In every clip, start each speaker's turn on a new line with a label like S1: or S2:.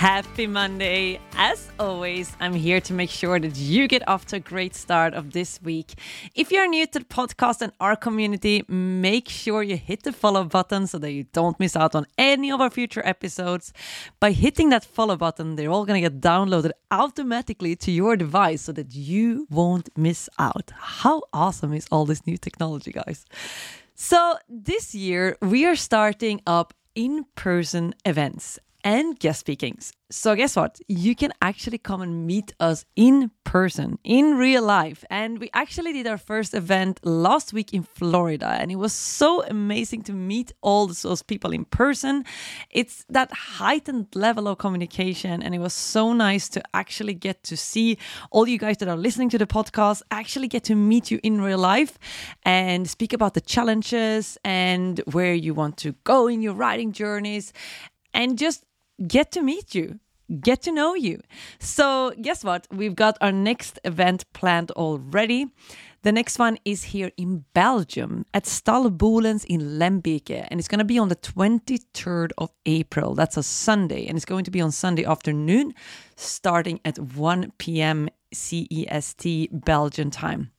S1: Happy Monday. As always, I'm here to make sure that you get off to a great start of this week. If you're new to the podcast and our community, make sure you hit the follow button so that you don't miss out on any of our future episodes. By hitting that follow button, they're all going to get downloaded automatically to your device so that you won't miss out. How awesome is all this new technology, guys? So, this year we are starting up in person events and guest speakings. So, guess what? You can actually come and meet us in person, in real life. And we actually did our first event last week in Florida, and it was so amazing to meet all those people in person. It's that heightened level of communication, and it was so nice to actually get to see all you guys that are listening to the podcast actually get to meet you in real life and speak about the challenges and where you want to go in your writing journeys and just get to meet you get to know you. So, guess what? We've got our next event planned already. The next one is here in Belgium at Stalbolens in Lembeke, and it's going to be on the 23rd of April. That's a Sunday, and it's going to be on Sunday afternoon, starting at 1 p.m. CEST Belgian time.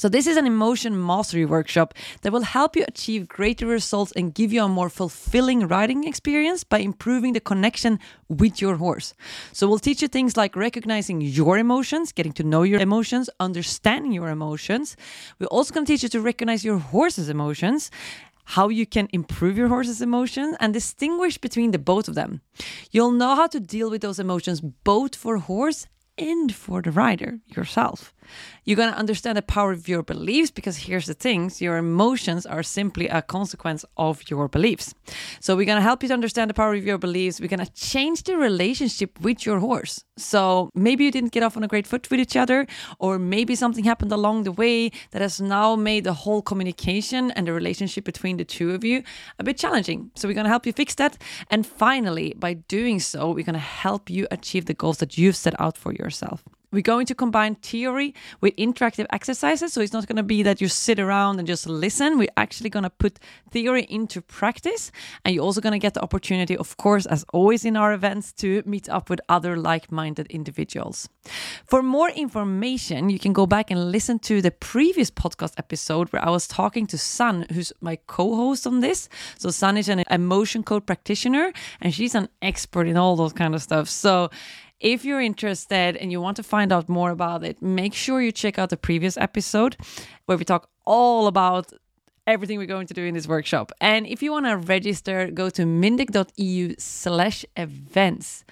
S1: So, this is an emotion mastery workshop that will help you achieve greater results and give you a more fulfilling riding experience by improving the connection with your horse. So, we'll teach you things like recognizing your emotions, getting to know your emotions, understanding your emotions. We're also going to teach you to recognize your horse's emotions how you can improve your horse's emotions and distinguish between the both of them. You'll know how to deal with those emotions both for horse and for the rider yourself. You're going to understand the power of your beliefs because here's the things your emotions are simply a consequence of your beliefs. So, we're going to help you to understand the power of your beliefs. We're going to change the relationship with your horse. So, maybe you didn't get off on a great foot with each other, or maybe something happened along the way that has now made the whole communication and the relationship between the two of you a bit challenging. So, we're going to help you fix that. And finally, by doing so, we're going to help you achieve the goals that you've set out for yourself. We're going to combine theory with interactive exercises. So it's not going to be that you sit around and just listen. We're actually going to put theory into practice. And you're also going to get the opportunity, of course, as always in our events, to meet up with other like minded individuals. For more information, you can go back and listen to the previous podcast episode where I was talking to Sun, who's my co host on this. So, Sun is an emotion code practitioner and she's an expert in all those kind of stuff. So, if you're interested and you want to find out more about it, make sure you check out the previous episode where we talk all about everything we're going to do in this workshop. And if you want to register, go to mindeq.eu slash events.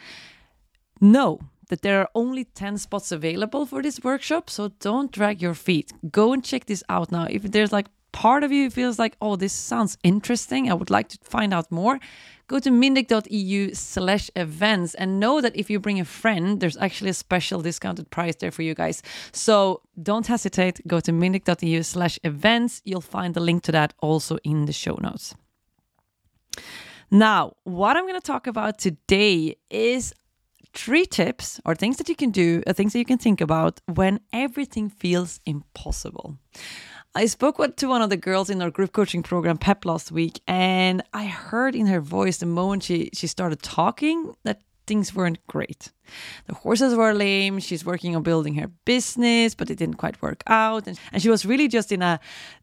S1: Know that there are only 10 spots available for this workshop, so don't drag your feet. Go and check this out now. If there's like part of you feels like, oh, this sounds interesting, I would like to find out more, go to mindeq.eu slash events and know that if you bring a friend, there's actually a special discounted price there for you guys. So don't hesitate, go to mindeq.eu slash events. You'll find the link to that also in the show notes. Now, what I'm going to talk about today is three tips or things that you can do, uh, things that you can think about when everything feels impossible. I spoke with, to one of the girls in our group coaching program, Pep, last week, and I heard in her voice the moment she, she started talking that things weren't great. The horses were lame. She's working on building her business, but it didn't quite work out. And, and she was really just in a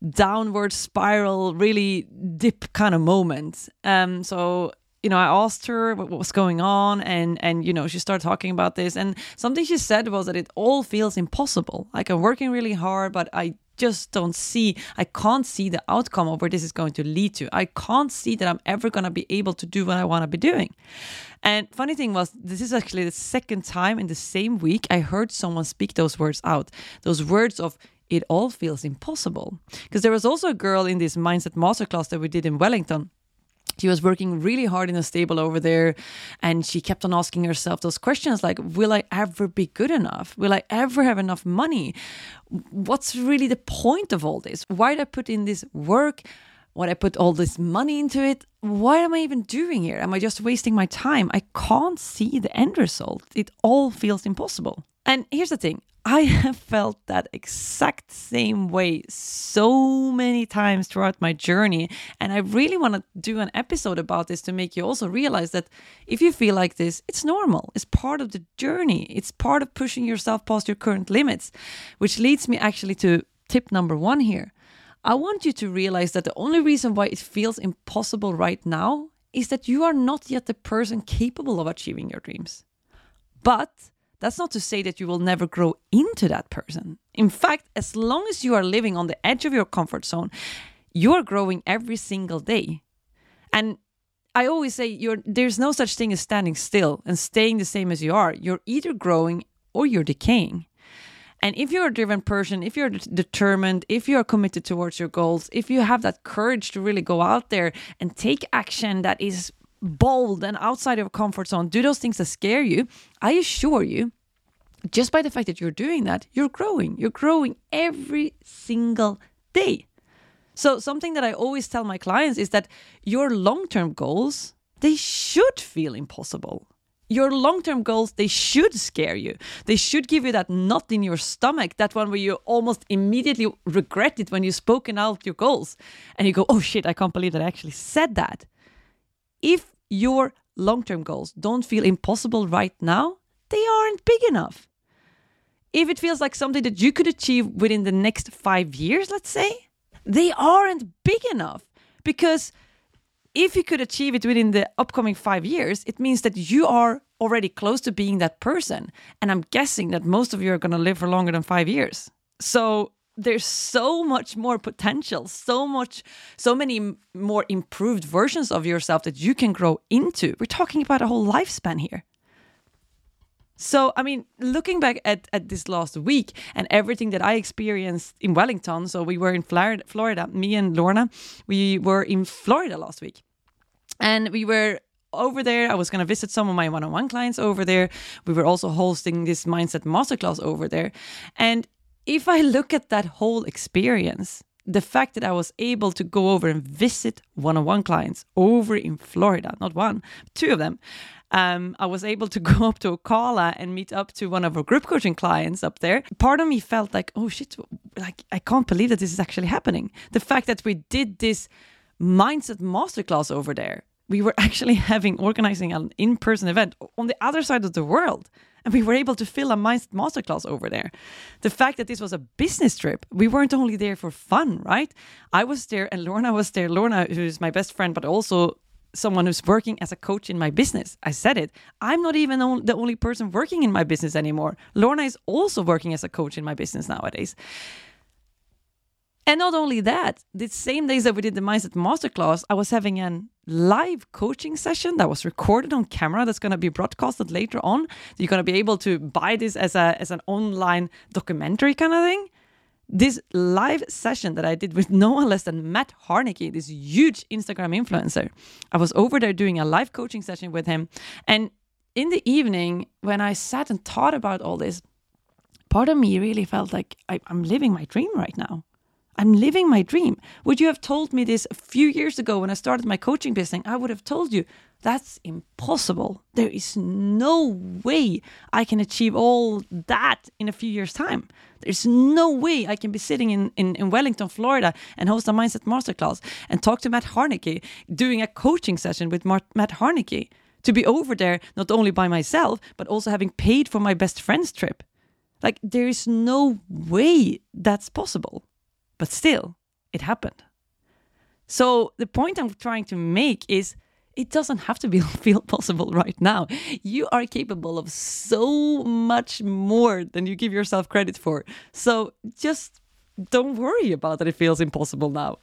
S1: downward spiral, really dip kind of moment. Um, so you know, I asked her what, was going on, and and you know, she started talking about this, and something she said was that it all feels impossible. Like I'm working really hard, but I just don't see, I can't see the outcome of where this is going to lead to. I can't see that I'm ever going to be able to do what I want to be doing. And funny thing was, this is actually the second time in the same week I heard someone speak those words out. Those words of, it all feels impossible. Because there was also a girl in this mindset masterclass that we did in Wellington she was working really hard in a stable over there and she kept on asking herself those questions like will i ever be good enough? Will i ever have enough money? What's really the point of all this? Why did i put in this work did i put all this money into it what am i even doing here am i just wasting my time i can't see the end result it all feels impossible and here's the thing I have felt that exact same way so many times throughout my journey. And I really want to do an episode about this to make you also realize that if you feel like this, it's normal. It's part of the journey, it's part of pushing yourself past your current limits, which leads me actually to tip number one here. I want you to realize that the only reason why it feels impossible right now is that you are not yet the person capable of achieving your dreams. But that's not to say that you will never grow into that person. In fact, as long as you are living on the edge of your comfort zone, you are growing every single day. And I always say there's no such thing as standing still and staying the same as you are. You're either growing or you're decaying. And if you're a driven person, if you're determined, if you're committed towards your goals, if you have that courage to really go out there and take action that is bold and outside of your comfort zone, do those things that scare you, I assure you, just by the fact that you're doing that, you're growing. You're growing every single day. So something that I always tell my clients is that your long-term goals, they should feel impossible. Your long-term goals, they should scare you. They should give you that knot in your stomach, that one where you almost immediately regret it when you've spoken out your goals. And you go, oh shit, I can't believe that I actually said that. If your long term goals don't feel impossible right now, they aren't big enough. If it feels like something that you could achieve within the next five years, let's say, they aren't big enough. Because if you could achieve it within the upcoming five years, it means that you are already close to being that person. And I'm guessing that most of you are going to live for longer than five years. So there's so much more potential, so much, so many more improved versions of yourself that you can grow into. We're talking about a whole lifespan here. So, I mean, looking back at, at this last week and everything that I experienced in Wellington, so we were in Florida, Florida, me and Lorna, we were in Florida last week. And we were over there. I was going to visit some of my one on one clients over there. We were also hosting this mindset masterclass over there. And if I look at that whole experience, the fact that I was able to go over and visit one on one clients over in Florida, not one, two of them. Um, I was able to go up to Ocala and meet up to one of our group coaching clients up there. Part of me felt like, oh shit, like I can't believe that this is actually happening. The fact that we did this mindset masterclass over there, we were actually having organizing an in person event on the other side of the world and we were able to fill a mindset masterclass over there. The fact that this was a business trip, we weren't only there for fun, right? I was there and Lorna was there. Lorna, who's my best friend, but also someone who's working as a coach in my business. I said it. I'm not even the only person working in my business anymore. Lorna is also working as a coach in my business nowadays. And not only that, the same days that we did the Mindset Masterclass, I was having a live coaching session that was recorded on camera that's going to be broadcasted later on. You're going to be able to buy this as a as an online documentary kind of thing. This live session that I did with no one less than Matt Harnacke, this huge Instagram influencer. I was over there doing a live coaching session with him. And in the evening, when I sat and thought about all this, part of me really felt like I, I'm living my dream right now. I'm living my dream. Would you have told me this a few years ago when I started my coaching business? I would have told you that's impossible. There is no way I can achieve all that in a few years' time. There's no way I can be sitting in, in, in Wellington, Florida, and host a mindset masterclass and talk to Matt Harnacke, doing a coaching session with Matt Harnacke, to be over there not only by myself, but also having paid for my best friend's trip. Like, there is no way that's possible. But still, it happened. So the point I'm trying to make is it doesn't have to be feel possible right now. You are capable of so much more than you give yourself credit for. So just don't worry about that it feels impossible now.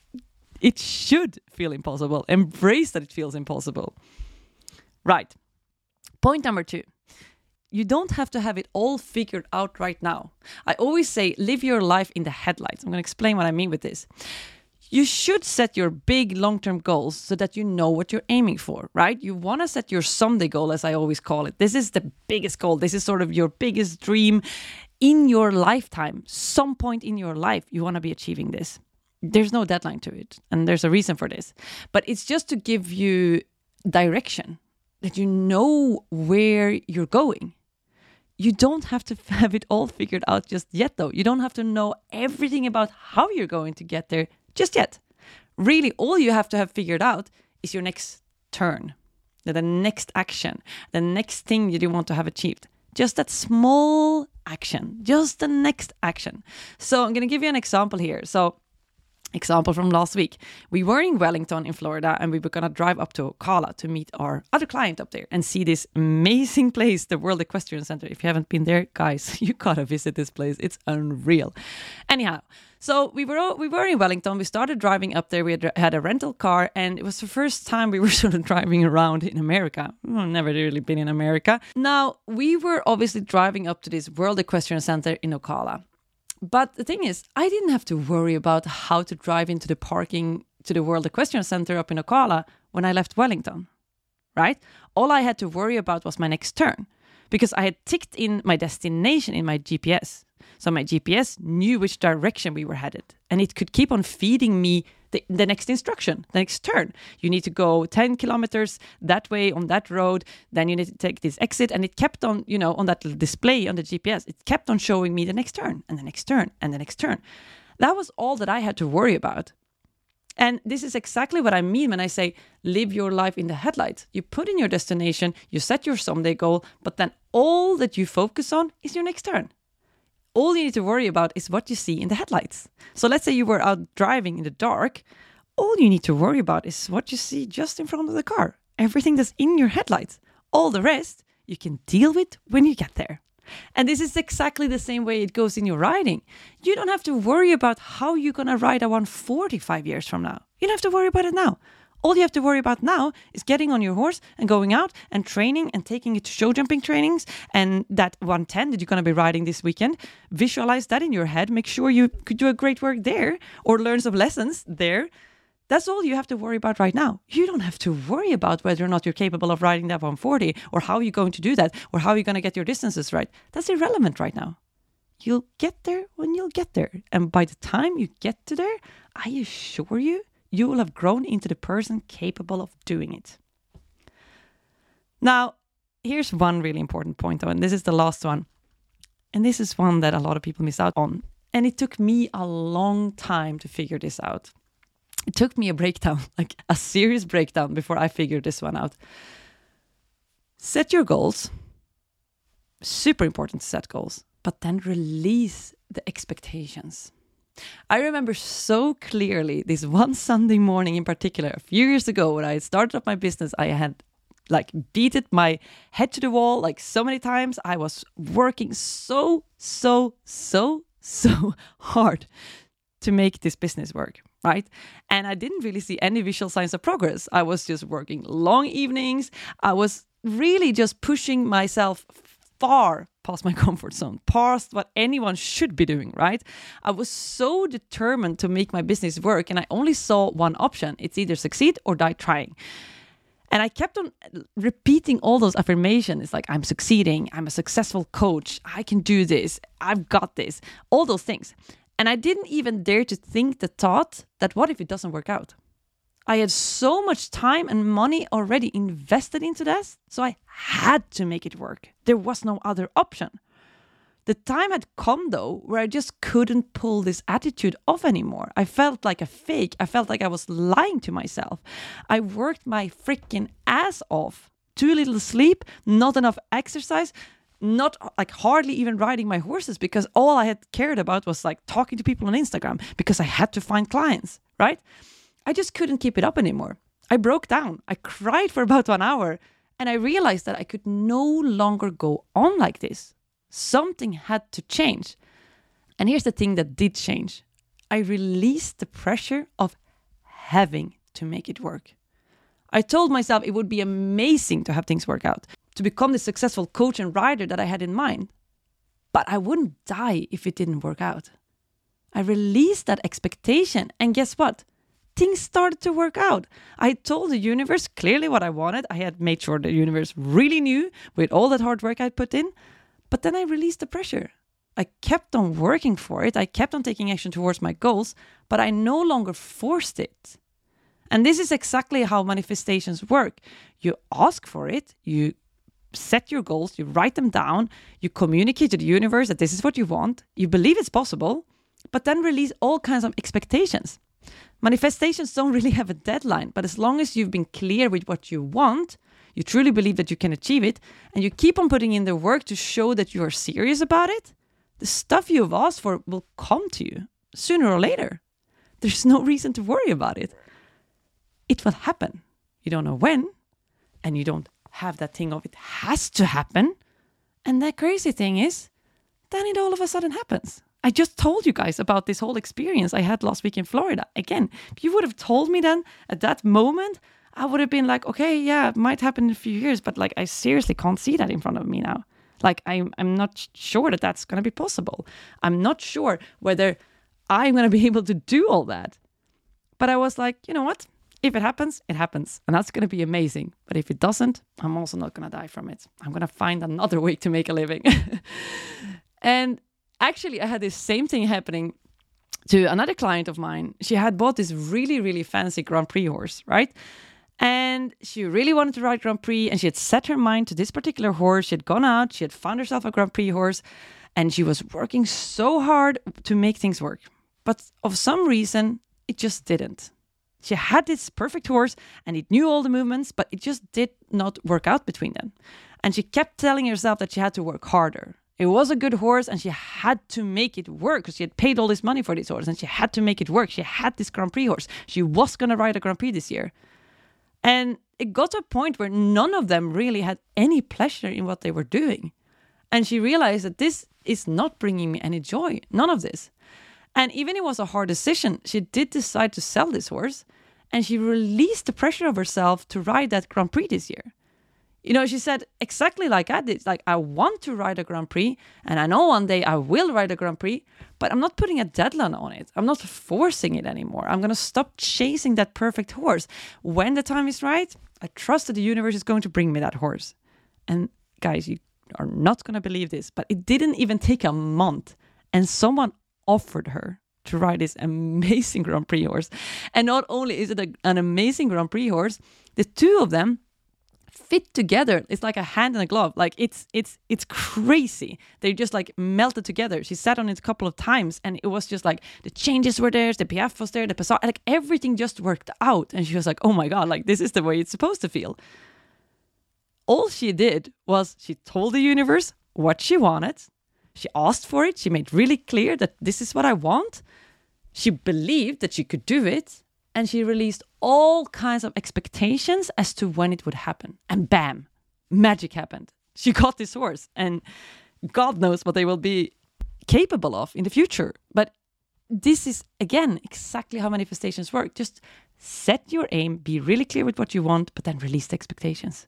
S1: It should feel impossible. Embrace that it feels impossible. Right. Point number 2 you don't have to have it all figured out right now. I always say live your life in the headlights. I'm going to explain what I mean with this. You should set your big long term goals so that you know what you're aiming for, right? You want to set your someday goal, as I always call it. This is the biggest goal. This is sort of your biggest dream in your lifetime. Some point in your life, you want to be achieving this. There's no deadline to it, and there's a reason for this. But it's just to give you direction that you know where you're going you don't have to have it all figured out just yet, though. You don't have to know everything about how you're going to get there just yet. Really, all you have to have figured out is your next turn, the next action, the next thing that you want to have achieved. Just that small action, just the next action. So, I'm going to give you an example here. So, example from last week. We were in Wellington in Florida and we were going to drive up to Ocala to meet our other client up there and see this amazing place, the World Equestrian Center. If you haven't been there, guys, you got to visit this place. It's unreal. Anyhow, so we were we were in Wellington. We started driving up there. We had, had a rental car, and it was the first time we were sort of driving around in America. We've never really been in America. Now we were obviously driving up to this World Equestrian Center in Ocala. But the thing is, I didn't have to worry about how to drive into the parking to the World Equestrian Center up in Ocala when I left Wellington, right? All I had to worry about was my next turn because I had ticked in my destination in my GPS. So my GPS knew which direction we were headed, and it could keep on feeding me the, the next instruction, the next turn. You need to go 10 kilometers that way on that road, then you need to take this exit. And it kept on, you know, on that display on the GPS, it kept on showing me the next turn and the next turn and the next turn. That was all that I had to worry about. And this is exactly what I mean when I say live your life in the headlights. You put in your destination, you set your someday goal, but then all that you focus on is your next turn all you need to worry about is what you see in the headlights. So let's say you were out driving in the dark, all you need to worry about is what you see just in front of the car. Everything that's in your headlights. All the rest you can deal with when you get there. And this is exactly the same way it goes in your riding. You don't have to worry about how you're going to ride a 145 years from now. You don't have to worry about it now. All you have to worry about now is getting on your horse and going out and training and taking it to show jumping trainings and that 110 that you're going to be riding this weekend. Visualize that in your head. Make sure you could do a great work there or learn some lessons there. That's all you have to worry about right now. You don't have to worry about whether or not you're capable of riding that 140 or how you're going to do that or how you're going to get your distances right. That's irrelevant right now. You'll get there when you'll get there. And by the time you get to there, I assure you, you will have grown into the person capable of doing it. Now, here's one really important point, though, and this is the last one. And this is one that a lot of people miss out on. And it took me a long time to figure this out. It took me a breakdown, like a serious breakdown, before I figured this one out. Set your goals. Super important to set goals, but then release the expectations. I remember so clearly this one Sunday morning in particular, a few years ago, when I started up my business, I had like beaten my head to the wall like so many times. I was working so, so, so, so hard to make this business work, right? And I didn't really see any visual signs of progress. I was just working long evenings. I was really just pushing myself far past my comfort zone, past what anyone should be doing, right? I was so determined to make my business work, and I only saw one option it's either succeed or die trying. And I kept on repeating all those affirmations. It's like, I'm succeeding, I'm a successful coach, I can do this, I've got this, all those things. And I didn't even dare to think the thought that what if it doesn't work out? I had so much time and money already invested into this, so I had to make it work. There was no other option. The time had come though where I just couldn't pull this attitude off anymore. I felt like a fake. I felt like I was lying to myself. I worked my freaking ass off. Too little sleep, not enough exercise, not like hardly even riding my horses because all I had cared about was like talking to people on Instagram because I had to find clients, right? I just couldn't keep it up anymore. I broke down. I cried for about one hour and I realized that I could no longer go on like this. Something had to change. And here's the thing that did change I released the pressure of having to make it work. I told myself it would be amazing to have things work out, to become the successful coach and rider that I had in mind. But I wouldn't die if it didn't work out. I released that expectation, and guess what? Things started to work out. I told the universe clearly what I wanted. I had made sure the universe really knew with all that hard work I'd put in. But then I released the pressure. I kept on working for it. I kept on taking action towards my goals, but I no longer forced it. And this is exactly how manifestations work. You ask for it, you set your goals, you write them down, you communicate to the universe that this is what you want, you believe it's possible, but then release all kinds of expectations. Manifestations don't really have a deadline, but as long as you've been clear with what you want, you truly believe that you can achieve it, and you keep on putting in the work to show that you are serious about it, the stuff you've asked for will come to you sooner or later. There's no reason to worry about it. It will happen. You don't know when, and you don't have that thing of it has to happen. And the crazy thing is, then it all of a sudden happens. I just told you guys about this whole experience I had last week in Florida. Again, if you would have told me then at that moment, I would have been like, okay, yeah, it might happen in a few years, but like I seriously can't see that in front of me now. Like I'm, I'm not sure that that's going to be possible. I'm not sure whether I'm going to be able to do all that. But I was like, you know what? If it happens, it happens. And that's going to be amazing. But if it doesn't, I'm also not going to die from it. I'm going to find another way to make a living. and actually, I had this same thing happening to another client of mine. She had bought this really, really fancy Grand Prix horse, right? And she really wanted to ride Grand Prix, and she had set her mind to this particular horse. She had gone out, she had found herself a Grand Prix horse, and she was working so hard to make things work. But of some reason, it just didn't. She had this perfect horse and it knew all the movements, but it just did not work out between them. And she kept telling herself that she had to work harder. It was a good horse and she had to make it work because she had paid all this money for this horse and she had to make it work. She had this Grand Prix horse. She was going to ride a Grand Prix this year. And it got to a point where none of them really had any pleasure in what they were doing. And she realized that this is not bringing me any joy, none of this. And even it was a hard decision, she did decide to sell this horse and she released the pressure of herself to ride that Grand Prix this year. You know, she said exactly like I did, like I want to ride a Grand Prix and I know one day I will ride a Grand Prix, but I'm not putting a deadline on it. I'm not forcing it anymore. I'm going to stop chasing that perfect horse. When the time is right, I trust that the universe is going to bring me that horse. And guys, you are not going to believe this, but it didn't even take a month and someone offered her to ride this amazing Grand Prix horse. And not only is it a, an amazing Grand Prix horse, the two of them fit together. It's like a hand and a glove. Like it's it's it's crazy. They just like melted together. She sat on it a couple of times, and it was just like the changes were there, the piaffe was there, the passage, like everything just worked out. And she was like, "Oh my god, like this is the way it's supposed to feel." All she did was she told the universe what she wanted, she asked for it. She made really clear that this is what I want. She believed that she could do it. And she released all kinds of expectations as to when it would happen. And bam, magic happened. She got this horse. And God knows what they will be capable of in the future. But this is, again, exactly how manifestations work. Just set your aim, be really clear with what you want, but then release the expectations.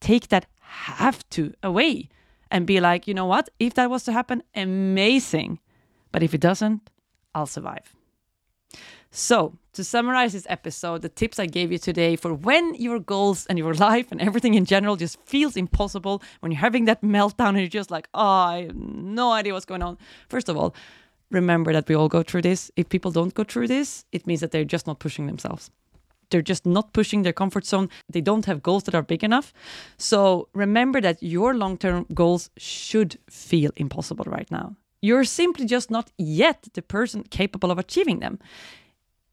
S1: Take that have to away and be like, you know what? If that was to happen, amazing. But if it doesn't, I'll survive. So, to summarize this episode, the tips I gave you today for when your goals and your life and everything in general just feels impossible, when you're having that meltdown and you're just like, oh, I have no idea what's going on. First of all, remember that we all go through this. If people don't go through this, it means that they're just not pushing themselves they're just not pushing their comfort zone. They don't have goals that are big enough. So remember that your long term goals should feel impossible right now. You're simply just not yet the person capable of achieving them.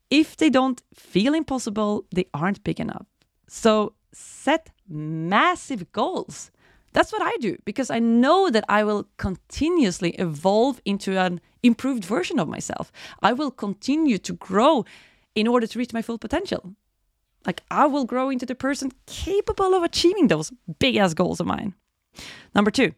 S1: If they don't feel impossible, they aren't big enough. So set massive goals. That's what I do because I know that I will continuously evolve into an improved version of myself. I will continue to grow in order to reach my full potential. Like I will grow into the person capable of achieving those big ass goals of mine. Number two,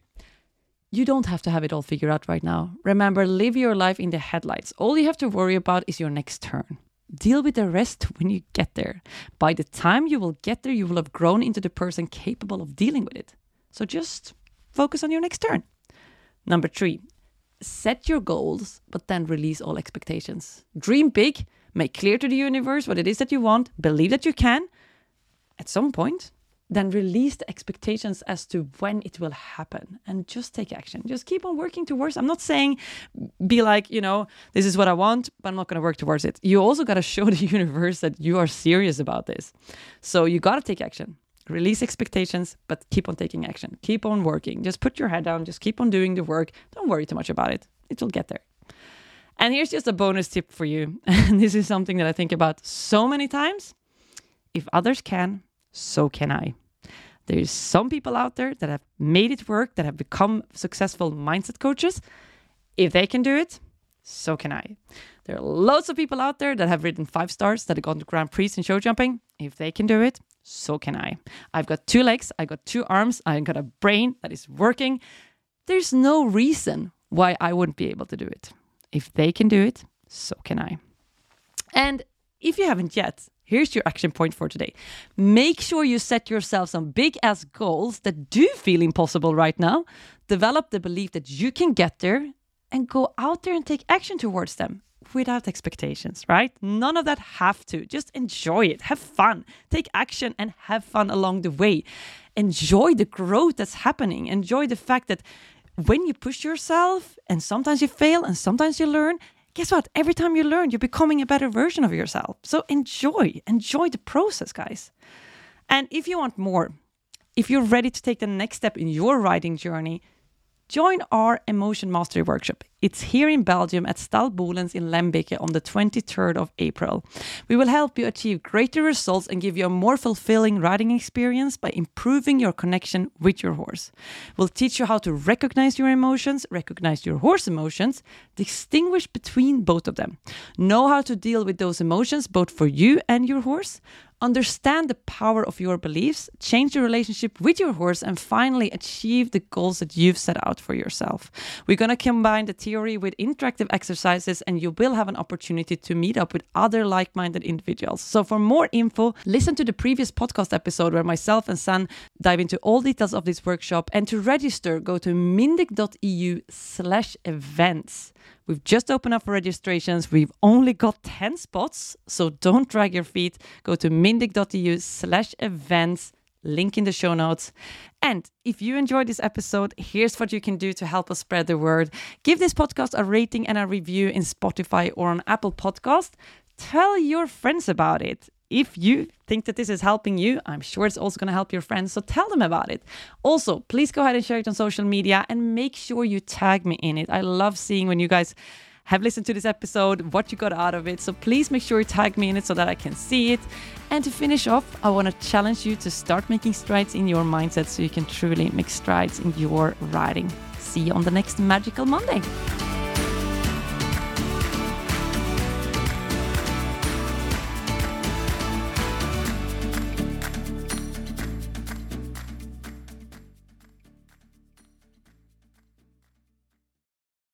S1: you don't have to have it all figured out right now. Remember, live your life in the headlights. All you have to worry about is your next turn. Deal with the rest when you get there. By the time you will get there, you will have grown into the person capable of dealing with it. So just focus on your next turn. Number three, set your goals, but then release all expectations. Dream big, make clear to the universe what it is that you want, believe that you can. At some point, then release the expectations as to when it will happen and just take action. Just keep on working towards. I'm not saying be like, you know, this is what I want, but I'm not going to work towards it. You also got to show the universe that you are serious about this. So you got to take action. Release expectations, but keep on taking action. Keep on working. Just put your head down, just keep on doing the work. Don't worry too much about it. It will get there. And here's just a bonus tip for you. And this is something that I think about so many times. If others can, so can I. There's some people out there that have made it work, that have become successful mindset coaches. If they can do it, so can I. There are lots of people out there that have written five stars that have gone to Grand Prix in show jumping. If they can do it, so can I. I've got two legs, I've got two arms, I've got a brain that is working. There's no reason why I wouldn't be able to do it. If they can do it, so can I. And if you haven't yet, Here's your action point for today. Make sure you set yourself some big ass goals that do feel impossible right now. Develop the belief that you can get there and go out there and take action towards them without expectations, right? None of that have to. Just enjoy it, have fun, take action and have fun along the way. Enjoy the growth that's happening. Enjoy the fact that when you push yourself and sometimes you fail and sometimes you learn, guess what? Every time you learn, you're becoming a better version of yourself. So enjoy, enjoy the process, guys. And if you want more, if you're ready to take the next step in your writing journey, join our Emotion Mastery Workshop. It's here in Belgium at Stal Bolens in Lembeke on the 23rd of April. We will help you achieve greater results and give you a more fulfilling riding experience by improving your connection with your horse. We'll teach you how to recognize your emotions, recognize your horse emotions, distinguish between both of them, know how to deal with those emotions both for you and your horse, understand the power of your beliefs, change your relationship with your horse, and finally achieve the goals that you've set out for yourself. We're going to combine the theory with interactive exercises, and you will have an opportunity to meet up with other like minded individuals. So, for more info, listen to the previous podcast episode where myself and San dive into all details of this workshop. And to register, go to mindeq.eu slash events. We've just opened up for registrations. We've only got 10 spots, so don't drag your feet. Go to mindeq.eu slash events, link in the show notes. And if you enjoyed this episode, here's what you can do to help us spread the word. Give this podcast a rating and a review in Spotify or on Apple Podcast. Tell your friends about it if you think that this is helping you, I'm sure it's also going to help your friends. So tell them about it. Also, please go ahead and share it on social media and make sure you tag me in it. I love seeing when you guys have listened to this episode, what you got out of it. So please make sure you tag me in it so that I can see it. And to finish off, I want to challenge you to start making strides in your mindset so you can truly make strides in your writing. See you on the next Magical Monday.